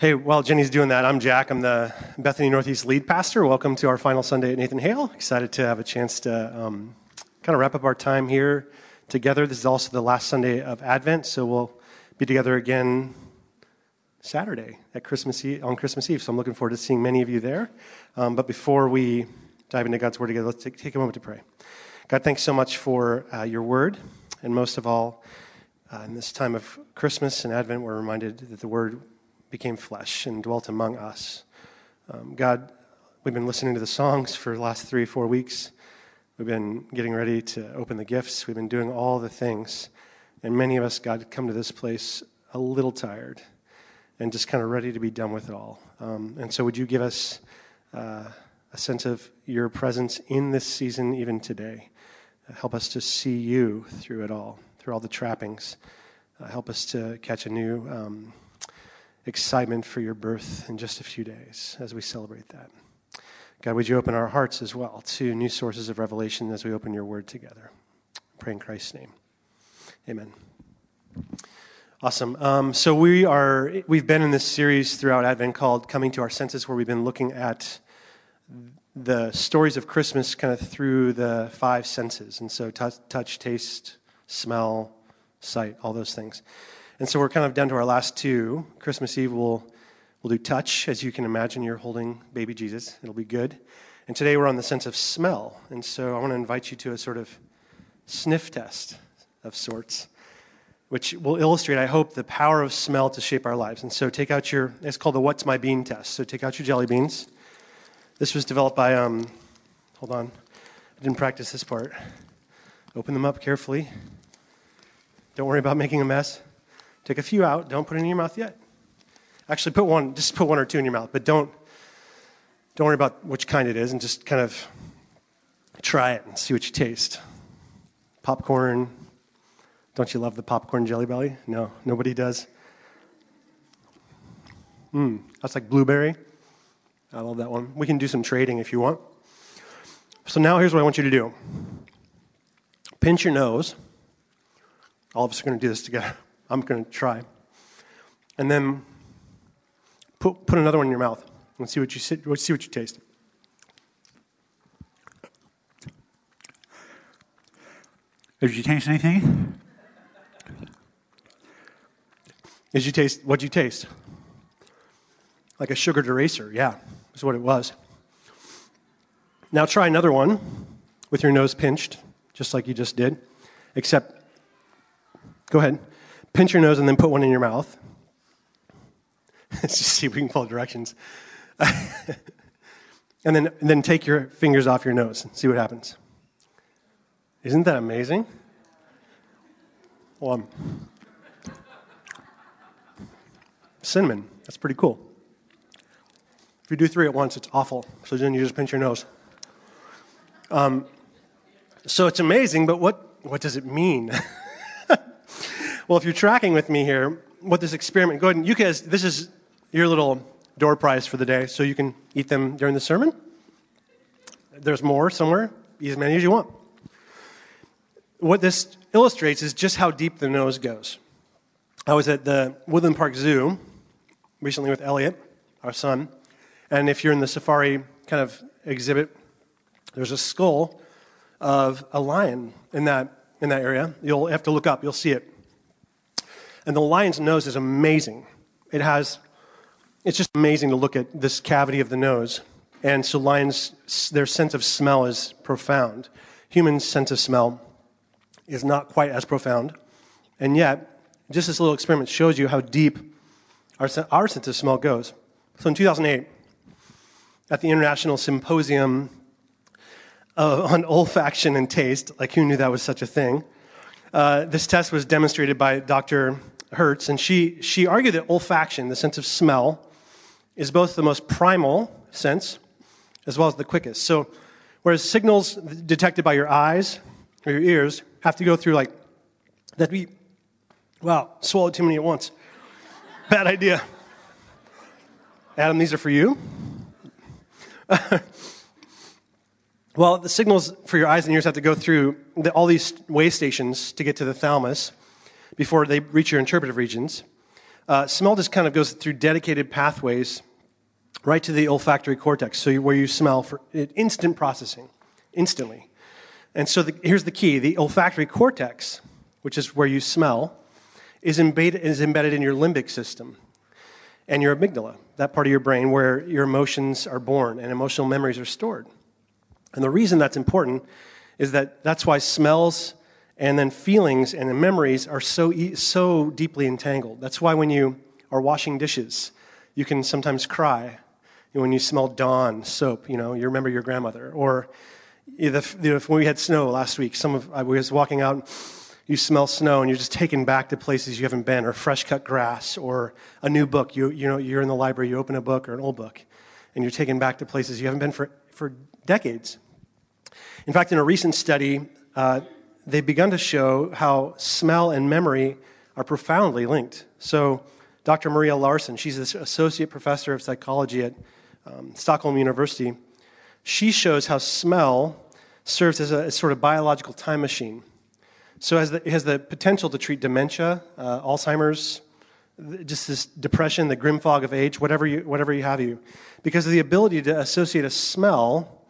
Hey, while Jenny's doing that, I'm Jack. I'm the Bethany Northeast lead pastor. Welcome to our final Sunday at Nathan Hale. Excited to have a chance to um, kind of wrap up our time here together. This is also the last Sunday of Advent, so we'll be together again Saturday at Christmas Eve, on Christmas Eve. So I'm looking forward to seeing many of you there. Um, but before we dive into God's Word together, let's take, take a moment to pray. God, thanks so much for uh, your Word, and most of all, uh, in this time of Christmas and Advent, we're reminded that the Word became flesh and dwelt among us. Um, God, we've been listening to the songs for the last three, four weeks. We've been getting ready to open the gifts. We've been doing all the things. And many of us, God, come to this place a little tired and just kind of ready to be done with it all. Um, and so, would you give us uh, a sense of your presence in this season, even today? Uh, help us to see you through it all, through all the trappings. Uh, help us to catch a new. Um, excitement for your birth in just a few days as we celebrate that. God, would you open our hearts as well to new sources of revelation as we open your word together? pray in Christ's name. Amen. Awesome. Um, so we are we've been in this series throughout Advent called "Coming to Our Senses," where we've been looking at the stories of Christmas kind of through the five senses, and so touch, touch taste, smell, sight, all those things. And so we're kind of down to our last two. Christmas Eve, we'll, we'll do touch. As you can imagine, you're holding baby Jesus. It'll be good. And today we're on the sense of smell. And so I want to invite you to a sort of sniff test of sorts, which will illustrate, I hope, the power of smell to shape our lives. And so take out your, it's called the What's My Bean test. So take out your jelly beans. This was developed by, um, hold on, I didn't practice this part. Open them up carefully. Don't worry about making a mess. Take a few out. Don't put it in your mouth yet. Actually, put one, just put one or two in your mouth, but don't, don't worry about which kind it is and just kind of try it and see what you taste. Popcorn. Don't you love the popcorn jelly belly? No, nobody does. Mmm, that's like blueberry. I love that one. We can do some trading if you want. So now here's what I want you to do pinch your nose. All of us are going to do this together. I'm going to try. And then put, put another one in your mouth and see what you, see what you taste. Did you taste anything? Did you taste, what'd you taste? Like a sugared eraser, yeah, is what it was. Now try another one with your nose pinched, just like you just did, except, go ahead pinch your nose and then put one in your mouth. Let's just see if we can follow directions. and then, and then take your fingers off your nose and see what happens. Isn't that amazing? Well, um, cinnamon. That's pretty cool. If you do three at once, it's awful. So then you just pinch your nose. Um, so it's amazing, but what, what does it mean? Well, if you're tracking with me here, what this experiment, go ahead and you guys, this is your little door prize for the day, so you can eat them during the sermon. There's more somewhere, eat as many as you want. What this illustrates is just how deep the nose goes. I was at the Woodland Park Zoo recently with Elliot, our son, and if you're in the safari kind of exhibit, there's a skull of a lion in that, in that area. You'll have to look up, you'll see it. And the lion's nose is amazing. It has, it's just amazing to look at this cavity of the nose. And so lions, their sense of smell is profound. Human sense of smell is not quite as profound. And yet, just this little experiment shows you how deep our, our sense of smell goes. So in 2008, at the International Symposium uh, on Olfaction and Taste, like who knew that was such a thing, uh, this test was demonstrated by Dr. Herz, and she, she argued that olfaction, the sense of smell, is both the most primal sense as well as the quickest. So, whereas signals detected by your eyes or your ears have to go through like that we, wow, swallowed too many at once. Bad idea. Adam, these are for you. Well, the signals for your eyes and ears have to go through the, all these way stations to get to the thalamus before they reach your interpretive regions. uh, smell just kind of goes through dedicated pathways right to the olfactory cortex, so where you smell for instant processing, instantly. And so the, here's the key the olfactory cortex, which is where you smell, is embedded, is embedded in your limbic system and your amygdala, that part of your brain where your emotions are born and emotional memories are stored. And the reason that's important is that that's why smells and then feelings and memories are so, so deeply entangled. That's why when you are washing dishes, you can sometimes cry when you smell Dawn soap, you know, you remember your grandmother. Or when we had snow last week, some of I was walking out, you smell snow and you're just taken back to places you haven't been, or fresh cut grass, or a new book. You, you know, you're in the library, you open a book or an old book, and you're taken back to places you haven't been for, for decades. In fact, in a recent study, uh, they've begun to show how smell and memory are profoundly linked. So, Dr. Maria Larsson, she's an associate professor of psychology at um, Stockholm University. She shows how smell serves as a sort of biological time machine. So, has the, has the potential to treat dementia, uh, Alzheimer's, just this depression, the grim fog of age, whatever you, whatever you have you, because of the ability to associate a smell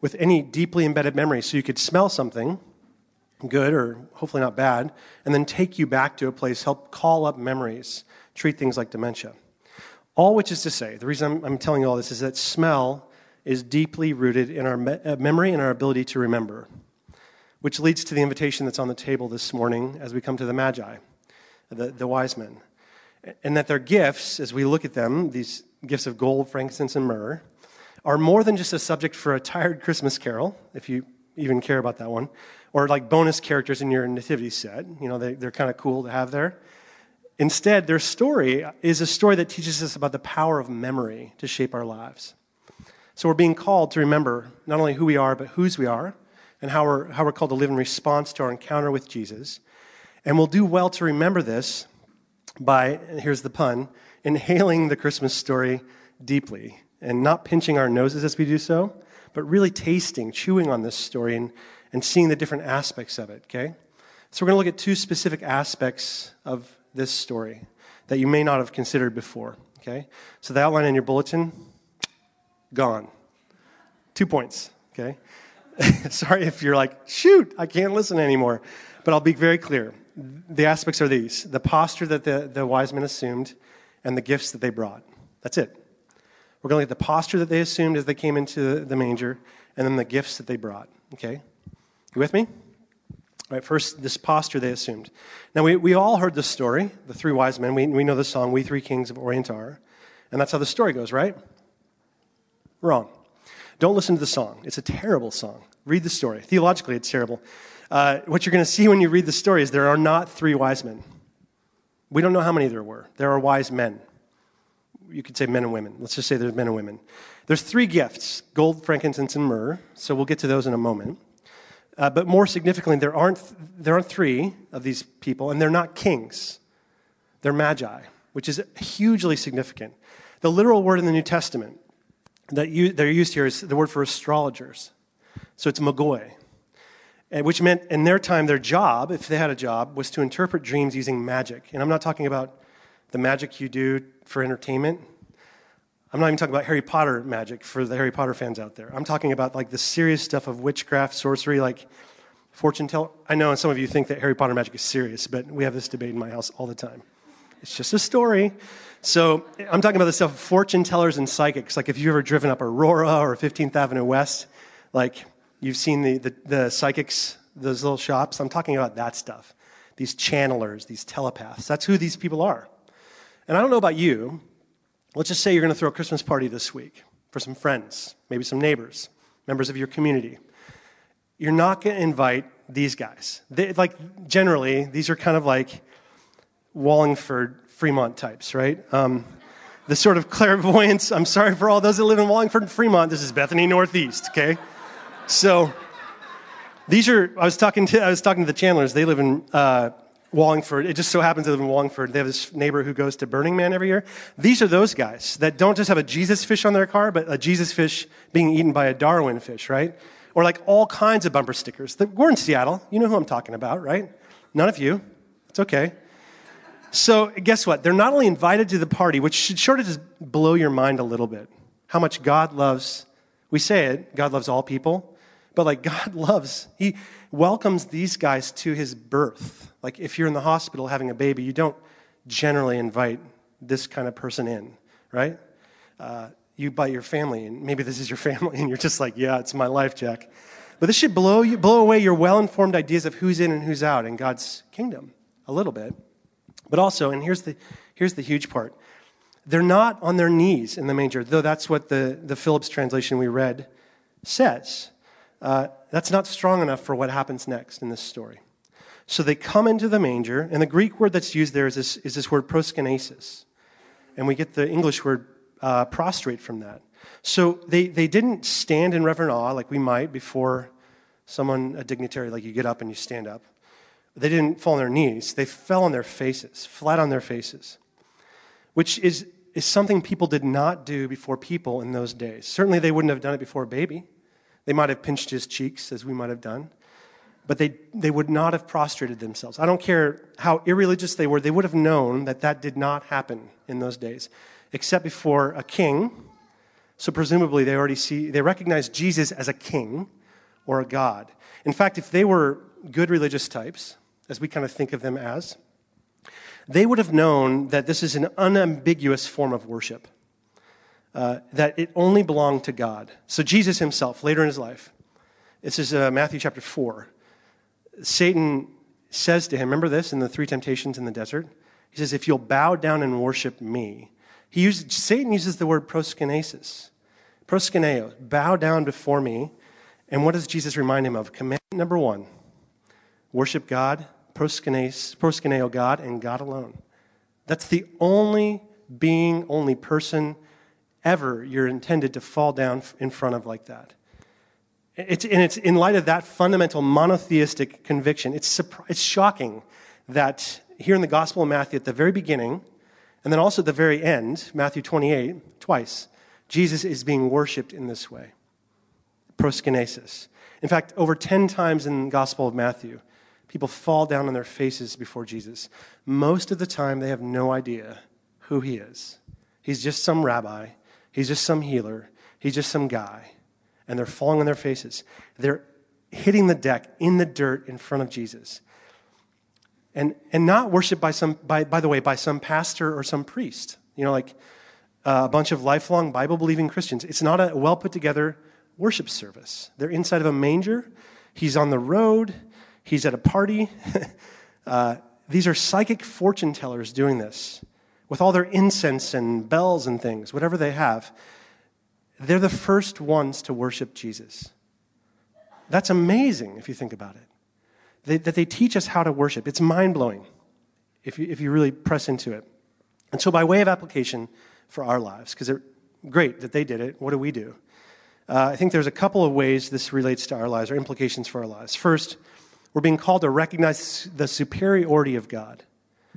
with any deeply embedded memory. So you could smell something good or hopefully not bad, and then take you back to a place, help call up memories, treat things like dementia. All which is to say, the reason I'm, I'm telling you all this is that smell is deeply rooted in our me- uh, memory and our ability to remember, which leads to the invitation that's on the table this morning as we come to the Magi, the, the wise men. And that their gifts, as we look at them, these gifts of gold, frankincense, and myrrh, are more than just a subject for a tired Christmas carol, if you even care about that one, or like bonus characters in your nativity set. You know, they, they're kind of cool to have there. Instead, their story is a story that teaches us about the power of memory to shape our lives. So we're being called to remember not only who we are, but whose we are, and how we're, how we're called to live in response to our encounter with Jesus. And we'll do well to remember this by, here's the pun, inhaling the Christmas story deeply and not pinching our noses as we do so, but really tasting, chewing on this story and, and seeing the different aspects of it, okay? So we're going to look at two specific aspects of this story that you may not have considered before, okay? So the outline in your bulletin, gone. Two points, okay? Sorry if you're like, shoot, I can't listen anymore. But I'll be very clear. The aspects are these the posture that the, the wise men assumed and the gifts that they brought. That's it. We're going to look at the posture that they assumed as they came into the manger and then the gifts that they brought. Okay? You with me? All right, first, this posture they assumed. Now, we, we all heard the story, the three wise men. We, we know the song, We Three Kings of Orient Are. And that's how the story goes, right? Wrong. Don't listen to the song. It's a terrible song. Read the story. Theologically, it's terrible. Uh, what you're going to see when you read the story is there are not three wise men. We don't know how many there were. There are wise men. You could say men and women. Let's just say there's men and women. There's three gifts gold, frankincense, and myrrh. So we'll get to those in a moment. Uh, but more significantly, there aren't, there aren't three of these people, and they're not kings. They're magi, which is hugely significant. The literal word in the New Testament that you, they're used here is the word for astrologers. So it's magoi, which meant in their time, their job, if they had a job, was to interpret dreams using magic. And I'm not talking about the magic you do for entertainment. I'm not even talking about Harry Potter magic for the Harry Potter fans out there. I'm talking about like the serious stuff of witchcraft, sorcery, like fortune tell. I know some of you think that Harry Potter magic is serious, but we have this debate in my house all the time. It's just a story. So I'm talking about the stuff of fortune tellers and psychics. Like if you've ever driven up Aurora or 15th Avenue West, like you've seen the, the, the psychics, those little shops. I'm talking about that stuff. These channelers, these telepaths. That's who these people are. And I don't know about you, Let's just say you're going to throw a Christmas party this week for some friends, maybe some neighbors, members of your community. You're not going to invite these guys. They, like, generally, these are kind of like Wallingford, Fremont types, right? Um, the sort of clairvoyance. I'm sorry for all those that live in Wallingford and Fremont. This is Bethany Northeast, okay? So, these are, I was talking to, I was talking to the Chandlers. They live in uh, Wallingford. It just so happens they live in Wallingford. They have this neighbor who goes to Burning Man every year. These are those guys that don't just have a Jesus fish on their car, but a Jesus fish being eaten by a Darwin fish, right? Or like all kinds of bumper stickers. We're in Seattle. You know who I'm talking about, right? None of you. It's okay. So, guess what? They're not only invited to the party, which should sort of just blow your mind a little bit. How much God loves, we say it, God loves all people, but like God loves, He welcomes these guys to His birth. Like if you're in the hospital having a baby, you don't generally invite this kind of person in, right? Uh, you invite your family, and maybe this is your family, and you're just like, yeah, it's my life, Jack. But this should blow, you, blow away your well informed ideas of who's in and who's out in God's kingdom a little bit. But also, and here's the, here's the huge part they're not on their knees in the manger, though that's what the, the Phillips translation we read says. Uh, that's not strong enough for what happens next in this story. So they come into the manger, and the Greek word that's used there is this, is this word proskynesis. And we get the English word uh, prostrate from that. So they, they didn't stand in reverent awe like we might before someone, a dignitary, like you get up and you stand up. They didn't fall on their knees. They fell on their faces, flat on their faces, which is, is something people did not do before people in those days. Certainly, they wouldn't have done it before a baby. They might have pinched his cheeks, as we might have done, but they, they would not have prostrated themselves. I don't care how irreligious they were, they would have known that that did not happen in those days, except before a king. So, presumably, they already see, they recognize Jesus as a king or a god. In fact, if they were good religious types, as we kind of think of them as, they would have known that this is an unambiguous form of worship, uh, that it only belonged to God. So, Jesus himself, later in his life, this is uh, Matthew chapter 4, Satan says to him, remember this in the three temptations in the desert? He says, If you'll bow down and worship me, he used, Satan uses the word proskynesis, proskineo, bow down before me. And what does Jesus remind him of? Commandment number one worship God, proskineo God, and God alone. That's the only being, only person ever you're intended to fall down in front of like that. It's, and it's in light of that fundamental monotheistic conviction, it's, it's shocking that here in the Gospel of Matthew, at the very beginning, and then also at the very end, Matthew 28, twice, Jesus is being worshiped in this way proskynesis. In fact, over 10 times in the Gospel of Matthew, people fall down on their faces before Jesus. Most of the time, they have no idea who he is. He's just some rabbi, he's just some healer, he's just some guy. And they're falling on their faces. They're hitting the deck in the dirt in front of Jesus. And, and not worshiped by some, by, by the way, by some pastor or some priest. You know, like uh, a bunch of lifelong Bible believing Christians. It's not a well put together worship service. They're inside of a manger. He's on the road. He's at a party. uh, these are psychic fortune tellers doing this with all their incense and bells and things, whatever they have. They're the first ones to worship Jesus. That's amazing if you think about it. They, that they teach us how to worship. It's mind blowing if you, if you really press into it. And so, by way of application for our lives, because they're great that they did it, what do we do? Uh, I think there's a couple of ways this relates to our lives or implications for our lives. First, we're being called to recognize the superiority of God.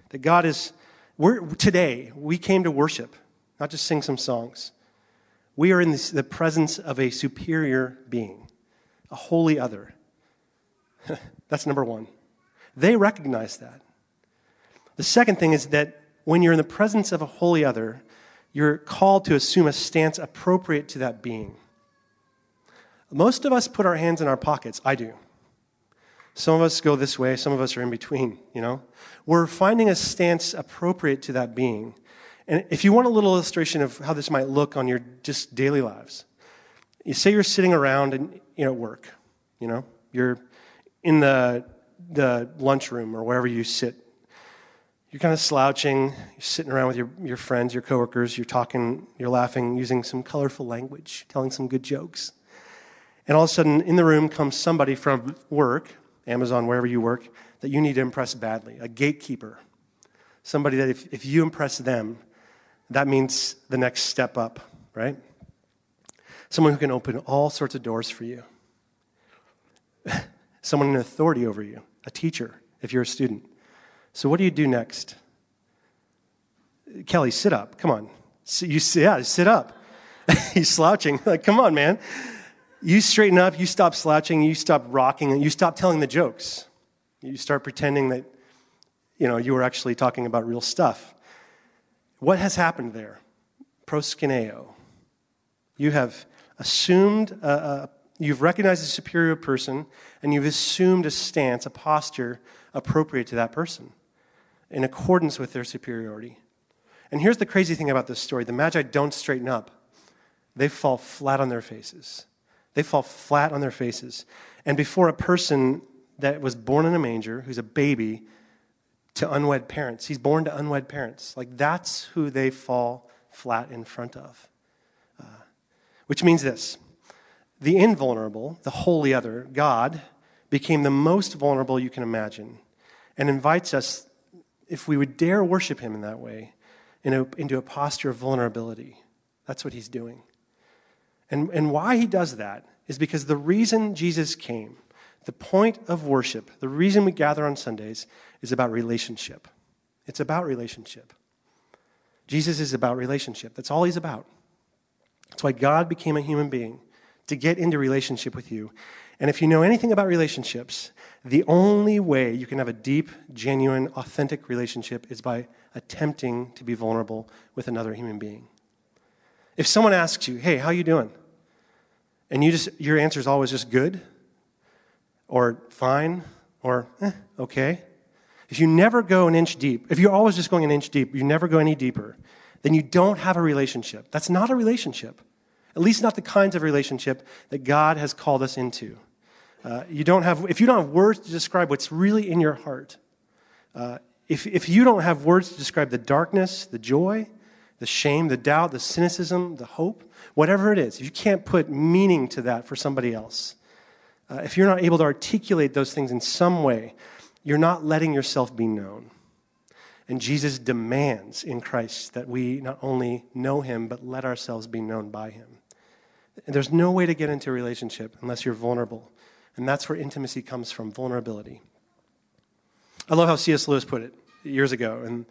That God is, we're, today, we came to worship, not just sing some songs. We are in the presence of a superior being, a holy other. That's number one. They recognize that. The second thing is that when you're in the presence of a holy other, you're called to assume a stance appropriate to that being. Most of us put our hands in our pockets. I do. Some of us go this way, some of us are in between, you know? We're finding a stance appropriate to that being. And if you want a little illustration of how this might look on your just daily lives, you say you're sitting around and you know at work, you know, you're in the the lunchroom or wherever you sit. You're kind of slouching, you're sitting around with your, your friends, your coworkers, you're talking, you're laughing, using some colorful language, telling some good jokes. And all of a sudden, in the room comes somebody from work Amazon, wherever you work, that you need to impress badly, a gatekeeper. Somebody that if, if you impress them, that means the next step up, right? Someone who can open all sorts of doors for you. Someone in authority over you, a teacher, if you're a student. So, what do you do next? Kelly, sit up. Come on. You, yeah, sit up. He's slouching. Like, come on, man. You straighten up, you stop slouching, you stop rocking, and you stop telling the jokes. You start pretending that you know, you were actually talking about real stuff. What has happened there? Proskineo. You have assumed, a, a, you've recognized a superior person, and you've assumed a stance, a posture appropriate to that person in accordance with their superiority. And here's the crazy thing about this story the Magi don't straighten up, they fall flat on their faces. They fall flat on their faces. And before a person that was born in a manger, who's a baby, to unwed parents, he's born to unwed parents. Like that's who they fall flat in front of. Uh, which means this the invulnerable, the holy other, God, became the most vulnerable you can imagine and invites us, if we would dare worship him in that way, into a posture of vulnerability. That's what he's doing. And, and why he does that is because the reason Jesus came, the point of worship, the reason we gather on Sundays, is about relationship. It's about relationship. Jesus is about relationship. That's all he's about. That's why God became a human being, to get into relationship with you. And if you know anything about relationships, the only way you can have a deep, genuine, authentic relationship is by attempting to be vulnerable with another human being. If someone asks you, "Hey, how you doing?" and you just your answer is always just good or fine or eh, okay, if you never go an inch deep, if you're always just going an inch deep, you never go any deeper, then you don't have a relationship. That's not a relationship. At least not the kinds of relationship that God has called us into. Uh, you don't have, if you don't have words to describe what's really in your heart, uh, if, if you don't have words to describe the darkness, the joy, the shame, the doubt, the cynicism, the hope, whatever it is, if you can't put meaning to that for somebody else, uh, if you're not able to articulate those things in some way, you're not letting yourself be known. And Jesus demands in Christ that we not only know him, but let ourselves be known by him. And there's no way to get into a relationship unless you're vulnerable. And that's where intimacy comes from vulnerability. I love how C.S. Lewis put it years ago in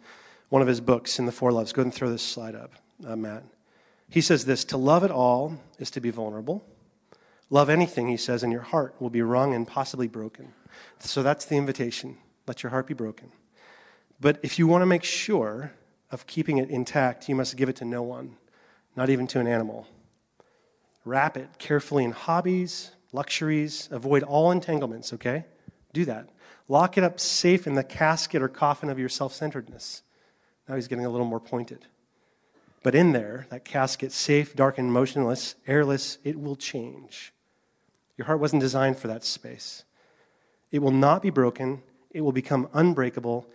one of his books, In the Four Loves. Go ahead and throw this slide up, uh, Matt. He says this To love at all is to be vulnerable. Love anything, he says, and your heart will be wrung and possibly broken. So that's the invitation. Let your heart be broken. But if you want to make sure of keeping it intact, you must give it to no one, not even to an animal. Wrap it carefully in hobbies, luxuries, avoid all entanglements, okay? Do that. Lock it up safe in the casket or coffin of your self centeredness. Now he's getting a little more pointed. But in there, that casket, safe, dark, and motionless, airless, it will change. Your heart wasn't designed for that space. It will not be broken. It will become unbreakable,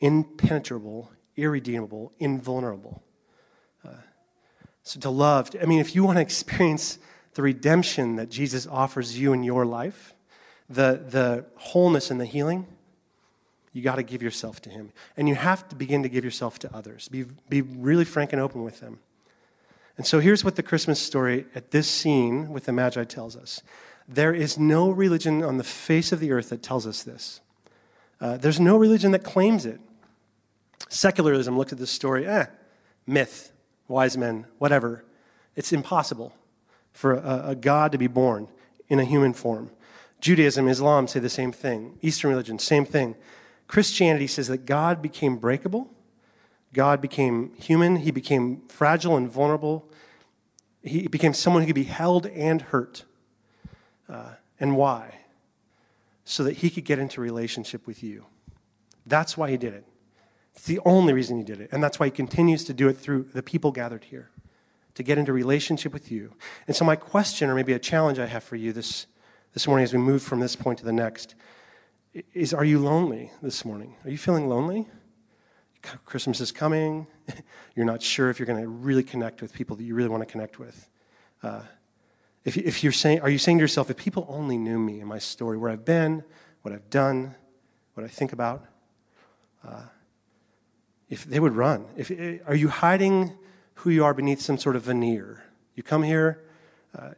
impenetrable, irredeemable, invulnerable. Uh, so to love, I mean, if you want to experience the redemption that Jesus offers you in your life, the, the wholeness and the healing, you got to give yourself to Him. And you have to begin to give yourself to others. Be, be really frank and open with them. And so here's what the Christmas story at this scene with the Magi tells us there is no religion on the face of the earth that tells us this. Uh, there's no religion that claims it. Secularism looked at this story, eh, myth, wise men, whatever. It's impossible for a, a God to be born in a human form. Judaism, Islam say the same thing. Eastern religion, same thing. Christianity says that God became breakable, God became human, he became fragile and vulnerable, he became someone who could be held and hurt. Uh, and why? So that he could get into relationship with you. That's why he did it. It's the only reason he did it. And that's why he continues to do it through the people gathered here, to get into relationship with you. And so, my question, or maybe a challenge I have for you this, this morning as we move from this point to the next, is Are you lonely this morning? Are you feeling lonely? Christmas is coming. You're not sure if you're going to really connect with people that you really want to connect with. Uh, if, if you're saying, are you saying to yourself, if people only knew me and my story, where I've been, what I've done, what I think about, uh, if they would run. If, eh, are you hiding who you are beneath some sort of veneer? You come here, uh,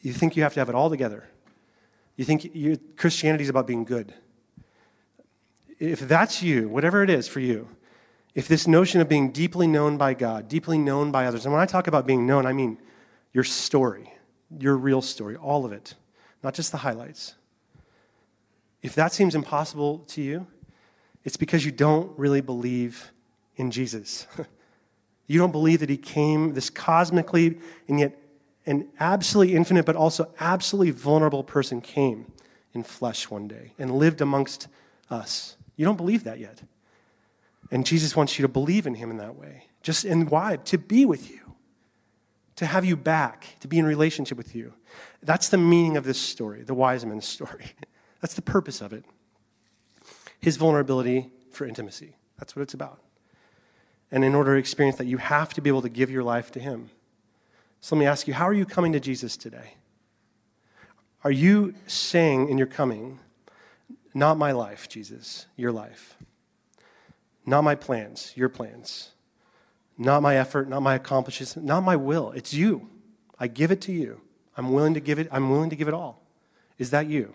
you think you have to have it all together. You think you, Christianity is about being good. If that's you, whatever it is for you, if this notion of being deeply known by God, deeply known by others, and when I talk about being known, I mean your story, your real story, all of it, not just the highlights. If that seems impossible to you, It's because you don't really believe in Jesus. you don't believe that he came, this cosmically and yet an absolutely infinite, but also absolutely vulnerable person came in flesh one day and lived amongst us. You don't believe that yet. And Jesus wants you to believe in him in that way. Just and why? To be with you, to have you back, to be in relationship with you. That's the meaning of this story, the wise man's story. That's the purpose of it. His vulnerability for intimacy. That's what it's about. And in order to experience that, you have to be able to give your life to him. So let me ask you, how are you coming to Jesus today? Are you saying in your coming, not my life, Jesus, your life? Not my plans, your plans. Not my effort, not my accomplishments, not my will. It's you. I give it to you. I'm willing to give it, I'm willing to give it all. Is that you?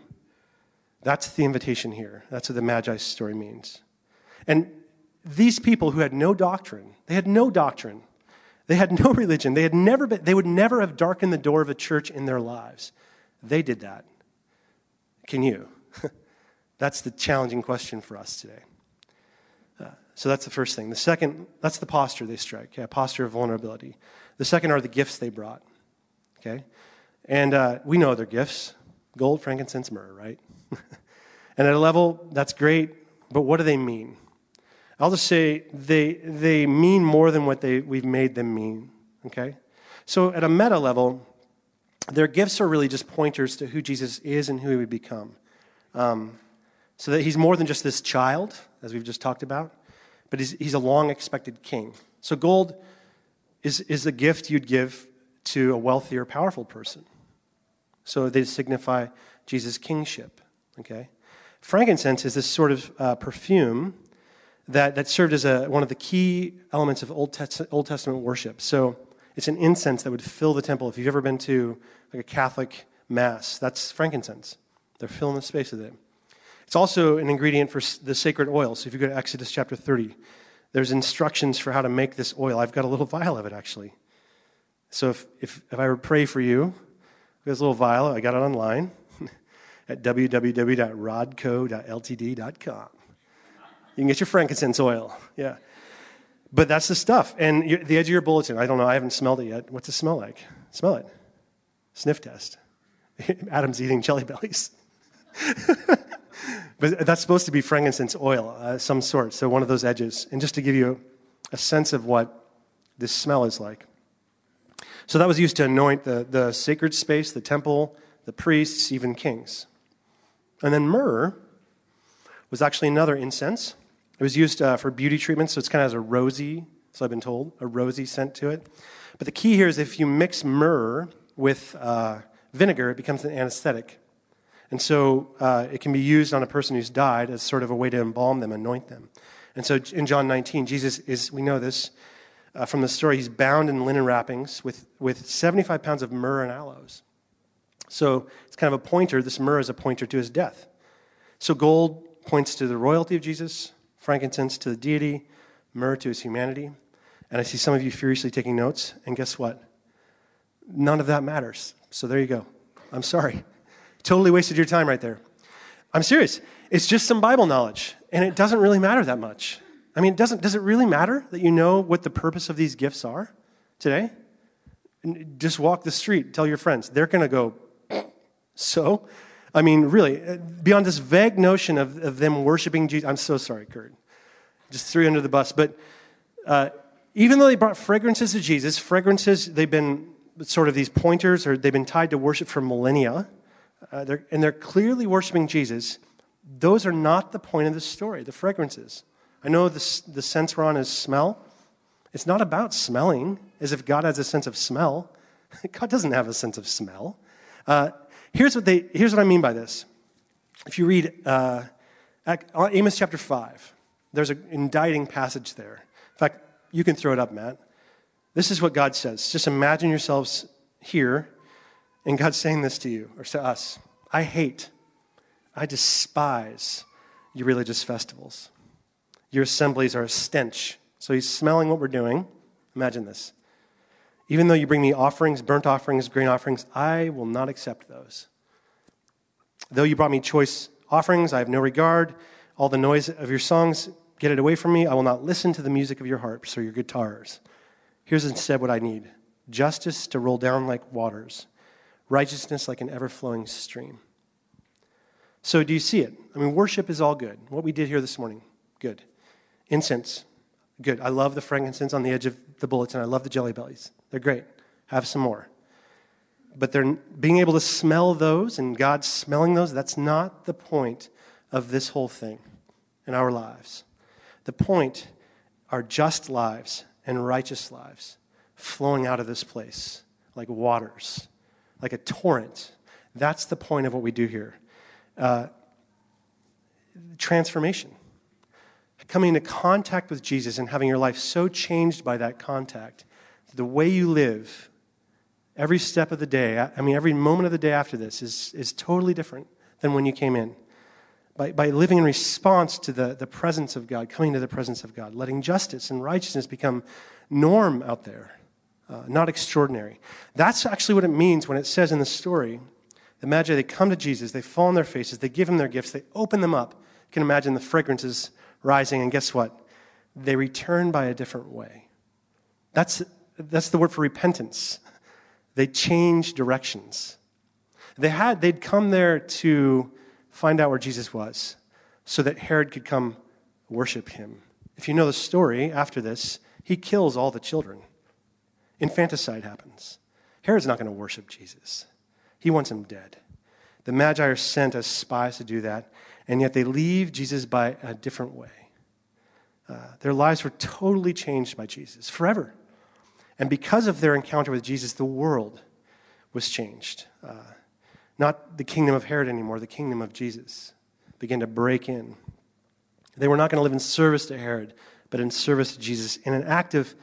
That's the invitation here. That's what the Magi story means. And these people who had no doctrine, they had no doctrine. They had no religion. They had never been, they would never have darkened the door of a church in their lives. They did that. Can you? that's the challenging question for us today. Uh, so that's the first thing. The second, that's the posture they strike, yeah, posture of vulnerability. The second are the gifts they brought. Okay? And uh, we know their gifts gold, frankincense, myrrh, right? and at a level, that's great, but what do they mean? I'll just say they, they mean more than what they, we've made them mean, okay? So at a meta level, their gifts are really just pointers to who Jesus is and who he would become. Um, so that he's more than just this child, as we've just talked about, but he's, he's a long expected king. So gold is, is a gift you'd give to a wealthy or powerful person. So they signify Jesus' kingship, okay? Frankincense is this sort of uh, perfume that, that served as a, one of the key elements of Old, Old Testament worship. So it's an incense that would fill the temple. If you've ever been to like a Catholic mass, that's frankincense. They're filling the space with it. It's also an ingredient for the sacred oil. So if you go to Exodus chapter 30, there's instructions for how to make this oil. I've got a little vial of it actually. So if, if, if I would pray for you, a little vial. I got it online at www.rodco.ltd.com. You can get your frankincense oil. Yeah. But that's the stuff. And the edge of your bulletin, I don't know, I haven't smelled it yet. What's it smell like? Smell it. Sniff test. Adam's eating jelly bellies. but that's supposed to be frankincense oil, uh, some sort. So one of those edges. And just to give you a sense of what this smell is like. So that was used to anoint the, the sacred space, the temple, the priests, even kings. And then myrrh was actually another incense. It was used uh, for beauty treatments, so it's kind of has a rosy, so I've been told, a rosy scent to it. But the key here is if you mix myrrh with uh, vinegar, it becomes an anesthetic. And so uh, it can be used on a person who's died as sort of a way to embalm them, anoint them. And so in John 19, Jesus is, we know this uh, from the story, he's bound in linen wrappings with, with 75 pounds of myrrh and aloes. So it's kind of a pointer. This myrrh is a pointer to his death. So gold points to the royalty of Jesus, frankincense to the deity, myrrh to his humanity. And I see some of you furiously taking notes, and guess what? None of that matters. So there you go. I'm sorry. Totally wasted your time right there. I'm serious. It's just some Bible knowledge, and it doesn't really matter that much. I mean, doesn't, does it really matter that you know what the purpose of these gifts are today? Just walk the street, tell your friends. They're going to go, so? I mean, really, uh, beyond this vague notion of, of them worshiping Jesus. I'm so sorry, Kurt. Just threw you under the bus. But uh, even though they brought fragrances to Jesus, fragrances, they've been sort of these pointers, or they've been tied to worship for millennia, uh, they're, and they're clearly worshiping Jesus. Those are not the point of the story, the fragrances. I know the, the sense we're on is smell. It's not about smelling as if God has a sense of smell. God doesn't have a sense of smell. Uh, Here's what, they, here's what I mean by this. If you read uh, Amos chapter 5, there's an indicting passage there. In fact, you can throw it up, Matt. This is what God says. Just imagine yourselves here, and God's saying this to you or to us I hate, I despise your religious festivals. Your assemblies are a stench. So he's smelling what we're doing. Imagine this. Even though you bring me offerings, burnt offerings, grain offerings, I will not accept those. Though you brought me choice offerings, I have no regard. All the noise of your songs, get it away from me. I will not listen to the music of your harps or your guitars. Here's instead what I need justice to roll down like waters, righteousness like an ever flowing stream. So, do you see it? I mean, worship is all good. What we did here this morning, good. Incense, good. I love the frankincense on the edge of the bulletin. I love the jelly bellies. They're great. Have some more. But they're being able to smell those and God smelling those, that's not the point of this whole thing in our lives. The point are just lives and righteous lives flowing out of this place like waters, like a torrent. That's the point of what we do here. Uh, transformation. Coming into contact with Jesus and having your life so changed by that contact, the way you live every step of the day, I mean, every moment of the day after this is, is totally different than when you came in. By, by living in response to the, the presence of God, coming to the presence of God, letting justice and righteousness become norm out there, uh, not extraordinary. That's actually what it means when it says in the story the Magi, they come to Jesus, they fall on their faces, they give him their gifts, they open them up. You can imagine the fragrances rising, and guess what? They return by a different way. That's, that's the word for repentance. They change directions. They had, they'd come there to find out where Jesus was so that Herod could come worship him. If you know the story after this, he kills all the children. Infanticide happens. Herod's not going to worship Jesus. He wants him dead. The Magi are sent as spies to do that, and yet they leave Jesus by a different way. Uh, their lives were totally changed by Jesus forever. And because of their encounter with Jesus, the world was changed. Uh, not the kingdom of Herod anymore, the kingdom of Jesus began to break in. They were not going to live in service to Herod, but in service to Jesus. In an act of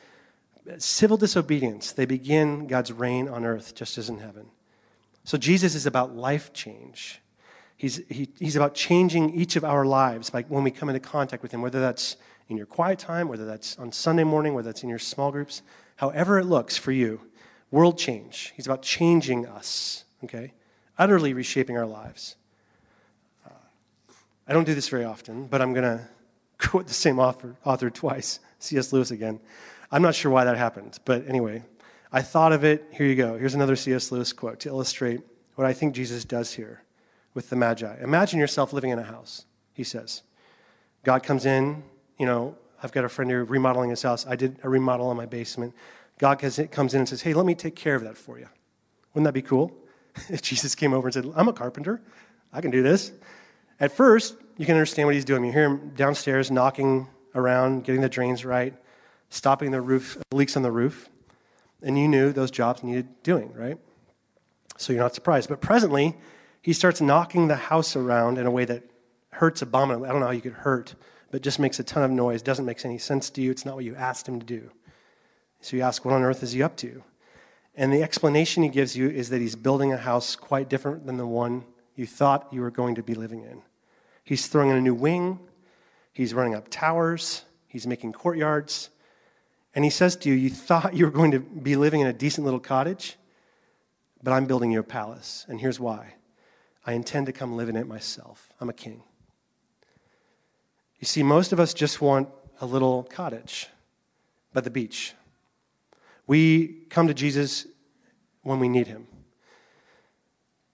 civil disobedience, they begin God's reign on earth, just as in heaven. So Jesus is about life change. He's, he, he's about changing each of our lives by, when we come into contact with Him, whether that's in your quiet time, whether that's on Sunday morning, whether that's in your small groups, however it looks for you. World change. He's about changing us, okay? Utterly reshaping our lives. Uh, I don't do this very often, but I'm going to quote the same author, author twice, C.S. Lewis again. I'm not sure why that happened, but anyway, I thought of it. Here you go. Here's another C.S. Lewis quote to illustrate what I think Jesus does here with the Magi. Imagine yourself living in a house, he says. God comes in, you know, I've got a friend here remodeling his house. I did a remodel on my basement. God comes in and says, Hey, let me take care of that for you. Wouldn't that be cool? if Jesus came over and said, I'm a carpenter, I can do this. At first, you can understand what he's doing. You hear him downstairs knocking around, getting the drains right, stopping the roof, leaks on the roof and you knew those jobs needed doing, right? So you're not surprised. But presently, he starts knocking the house around in a way that hurts abominably. I don't know how you could hurt, but just makes a ton of noise, doesn't make any sense to you. It's not what you asked him to do. So you ask, what on earth is he up to? And the explanation he gives you is that he's building a house quite different than the one you thought you were going to be living in. He's throwing in a new wing, he's running up towers, he's making courtyards, and he says to you, You thought you were going to be living in a decent little cottage, but I'm building you a palace. And here's why I intend to come live in it myself. I'm a king. You see, most of us just want a little cottage by the beach. We come to Jesus when we need him.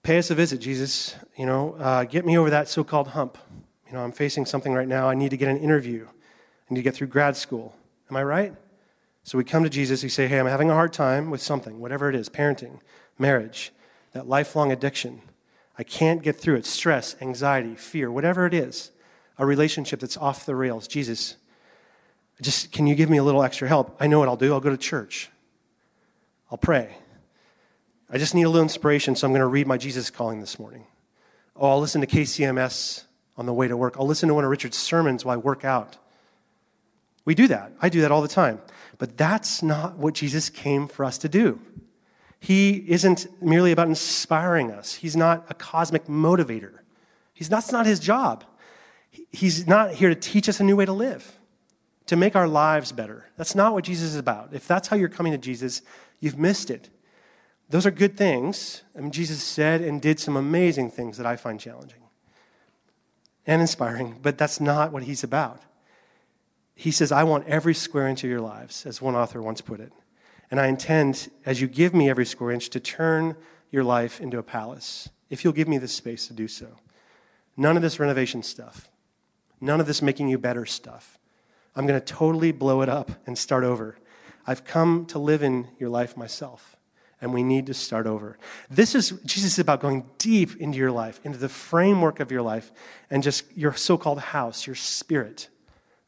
Pay us a visit, Jesus. You know, uh, get me over that so called hump. You know, I'm facing something right now. I need to get an interview. I need to get through grad school. Am I right? So we come to Jesus, we say, Hey, I'm having a hard time with something, whatever it is parenting, marriage, that lifelong addiction. I can't get through it. Stress, anxiety, fear, whatever it is, a relationship that's off the rails. Jesus, just can you give me a little extra help? I know what I'll do. I'll go to church, I'll pray. I just need a little inspiration, so I'm going to read my Jesus calling this morning. Oh, I'll listen to KCMS on the way to work. I'll listen to one of Richard's sermons while I work out. We do that. I do that all the time. But that's not what Jesus came for us to do. He isn't merely about inspiring us, He's not a cosmic motivator. He's, that's not His job. He's not here to teach us a new way to live, to make our lives better. That's not what Jesus is about. If that's how you're coming to Jesus, you've missed it. Those are good things. I mean, Jesus said and did some amazing things that I find challenging. and inspiring, but that's not what he's about. He says, I want every square inch of your lives, as one author once put it. And I intend, as you give me every square inch, to turn your life into a palace, if you'll give me the space to do so. None of this renovation stuff, none of this making you better stuff. I'm going to totally blow it up and start over. I've come to live in your life myself, and we need to start over. This is, Jesus is about going deep into your life, into the framework of your life, and just your so called house, your spirit,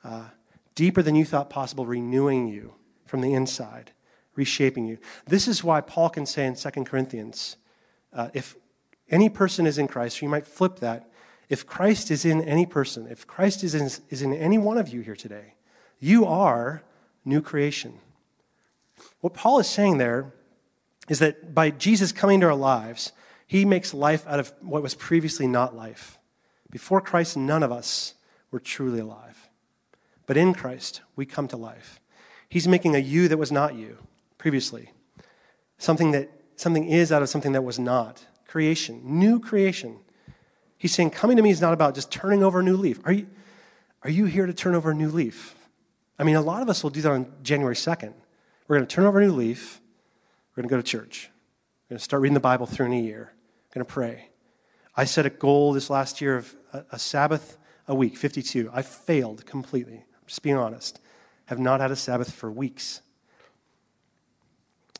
uh, deeper than you thought possible, renewing you from the inside reshaping you. This is why Paul can say in 2 Corinthians uh, if any person is in Christ, or you might flip that, if Christ is in any person, if Christ is in, is in any one of you here today, you are new creation. What Paul is saying there is that by Jesus coming to our lives, he makes life out of what was previously not life. Before Christ, none of us were truly alive. But in Christ, we come to life. He's making a you that was not you previously. Something that something is out of something that was not. Creation, new creation. He's saying coming to me is not about just turning over a new leaf. Are you, are you here to turn over a new leaf? I mean, a lot of us will do that on January 2nd. We're going to turn over a new leaf. We're going to go to church. We're going to start reading the Bible through in a year. We're going to pray. I set a goal this last year of a, a Sabbath a week, 52. I failed completely. Just being honest. Have not had a Sabbath for weeks.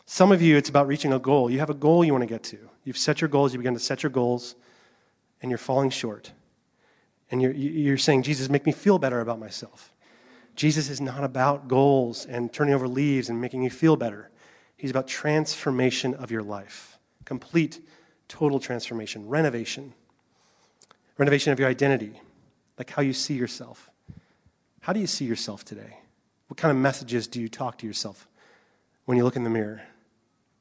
Some of you, it's about reaching a goal. You have a goal you want to get to. You've set your goals, you begin to set your goals, and you're falling short. And you're, you're saying, Jesus, make me feel better about myself. Jesus is not about goals and turning over leaves and making you feel better. He's about transformation of your life, complete, total transformation, renovation, renovation of your identity, like how you see yourself. How do you see yourself today? What kind of messages do you talk to yourself when you look in the mirror?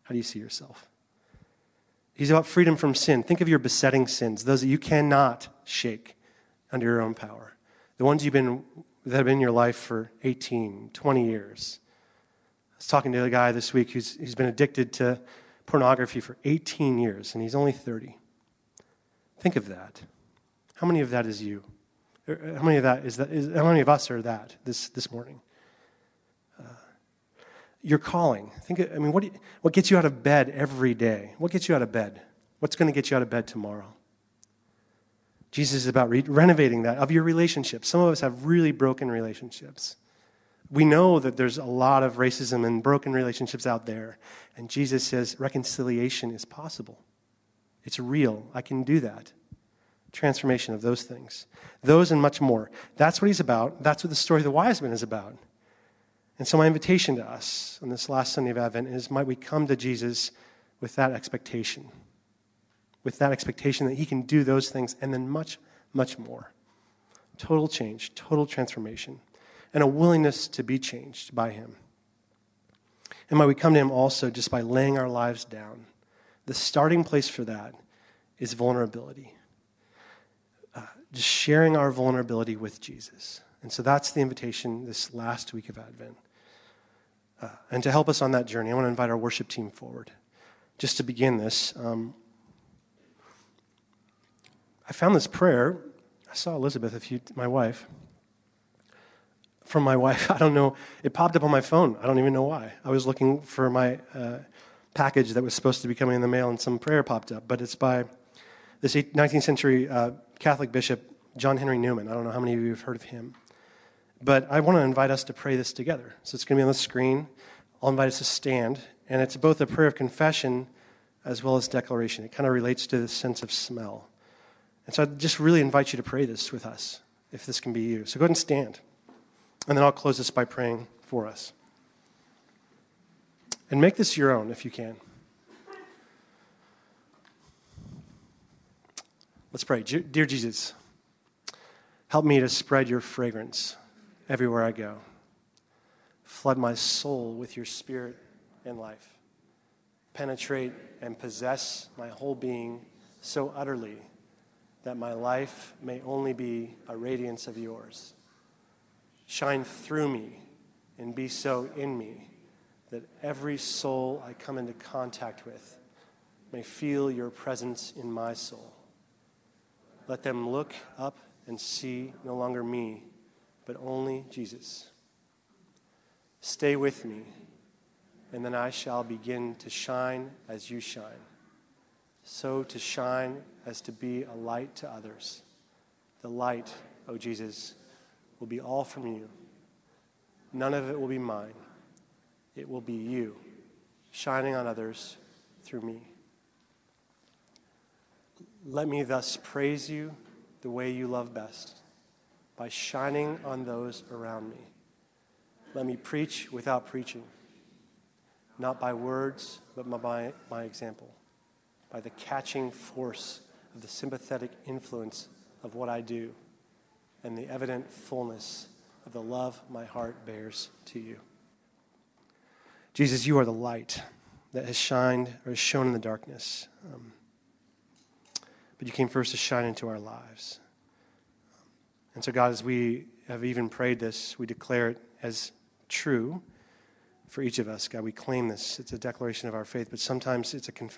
How do you see yourself? He's about freedom from sin. Think of your besetting sins, those that you cannot shake under your own power. The ones you've been, that have been in your life for 18, 20 years. I was talking to a guy this week who's, who's been addicted to pornography for 18 years, and he's only 30. Think of that. How many of that is you? Uh, how many of that is that? Is, how many of us are that this, this morning? Uh, your calling. Think, I mean, what, you, what gets you out of bed every day? What gets you out of bed? What's going to get you out of bed tomorrow? Jesus is about re- renovating that of your relationships. Some of us have really broken relationships. We know that there's a lot of racism and broken relationships out there. And Jesus says reconciliation is possible. It's real. I can do that. Transformation of those things. Those and much more. That's what he's about. That's what the story of the wise men is about. And so, my invitation to us on this last Sunday of Advent is might we come to Jesus with that expectation, with that expectation that He can do those things and then much, much more. Total change, total transformation, and a willingness to be changed by Him. And might we come to Him also just by laying our lives down. The starting place for that is vulnerability. Just sharing our vulnerability with Jesus. And so that's the invitation this last week of Advent. Uh, and to help us on that journey, I want to invite our worship team forward. Just to begin this, um, I found this prayer. I saw Elizabeth, if you, my wife, from my wife. I don't know. It popped up on my phone. I don't even know why. I was looking for my uh, package that was supposed to be coming in the mail, and some prayer popped up. But it's by this 19th century uh, Catholic bishop, John Henry Newman. I don't know how many of you have heard of him. But I want to invite us to pray this together. So it's going to be on the screen. I'll invite us to stand. And it's both a prayer of confession as well as declaration. It kind of relates to the sense of smell. And so I just really invite you to pray this with us, if this can be you. So go ahead and stand. And then I'll close this by praying for us. And make this your own if you can. Let's pray. Dear Jesus, help me to spread your fragrance everywhere I go. Flood my soul with your spirit and life. Penetrate and possess my whole being so utterly that my life may only be a radiance of yours. Shine through me and be so in me that every soul I come into contact with may feel your presence in my soul. Let them look up and see no longer me, but only Jesus. Stay with me, and then I shall begin to shine as you shine. So to shine as to be a light to others. The light, O Jesus, will be all from you. None of it will be mine. It will be you, shining on others through me. Let me thus praise you the way you love best, by shining on those around me. Let me preach without preaching, not by words, but by my example, by the catching force of the sympathetic influence of what I do, and the evident fullness of the love my heart bears to you. Jesus, you are the light that has shined or has shone in the darkness. Um, but you came first to shine into our lives. And so, God, as we have even prayed this, we declare it as true for each of us. God, we claim this. It's a declaration of our faith, but sometimes it's a confession.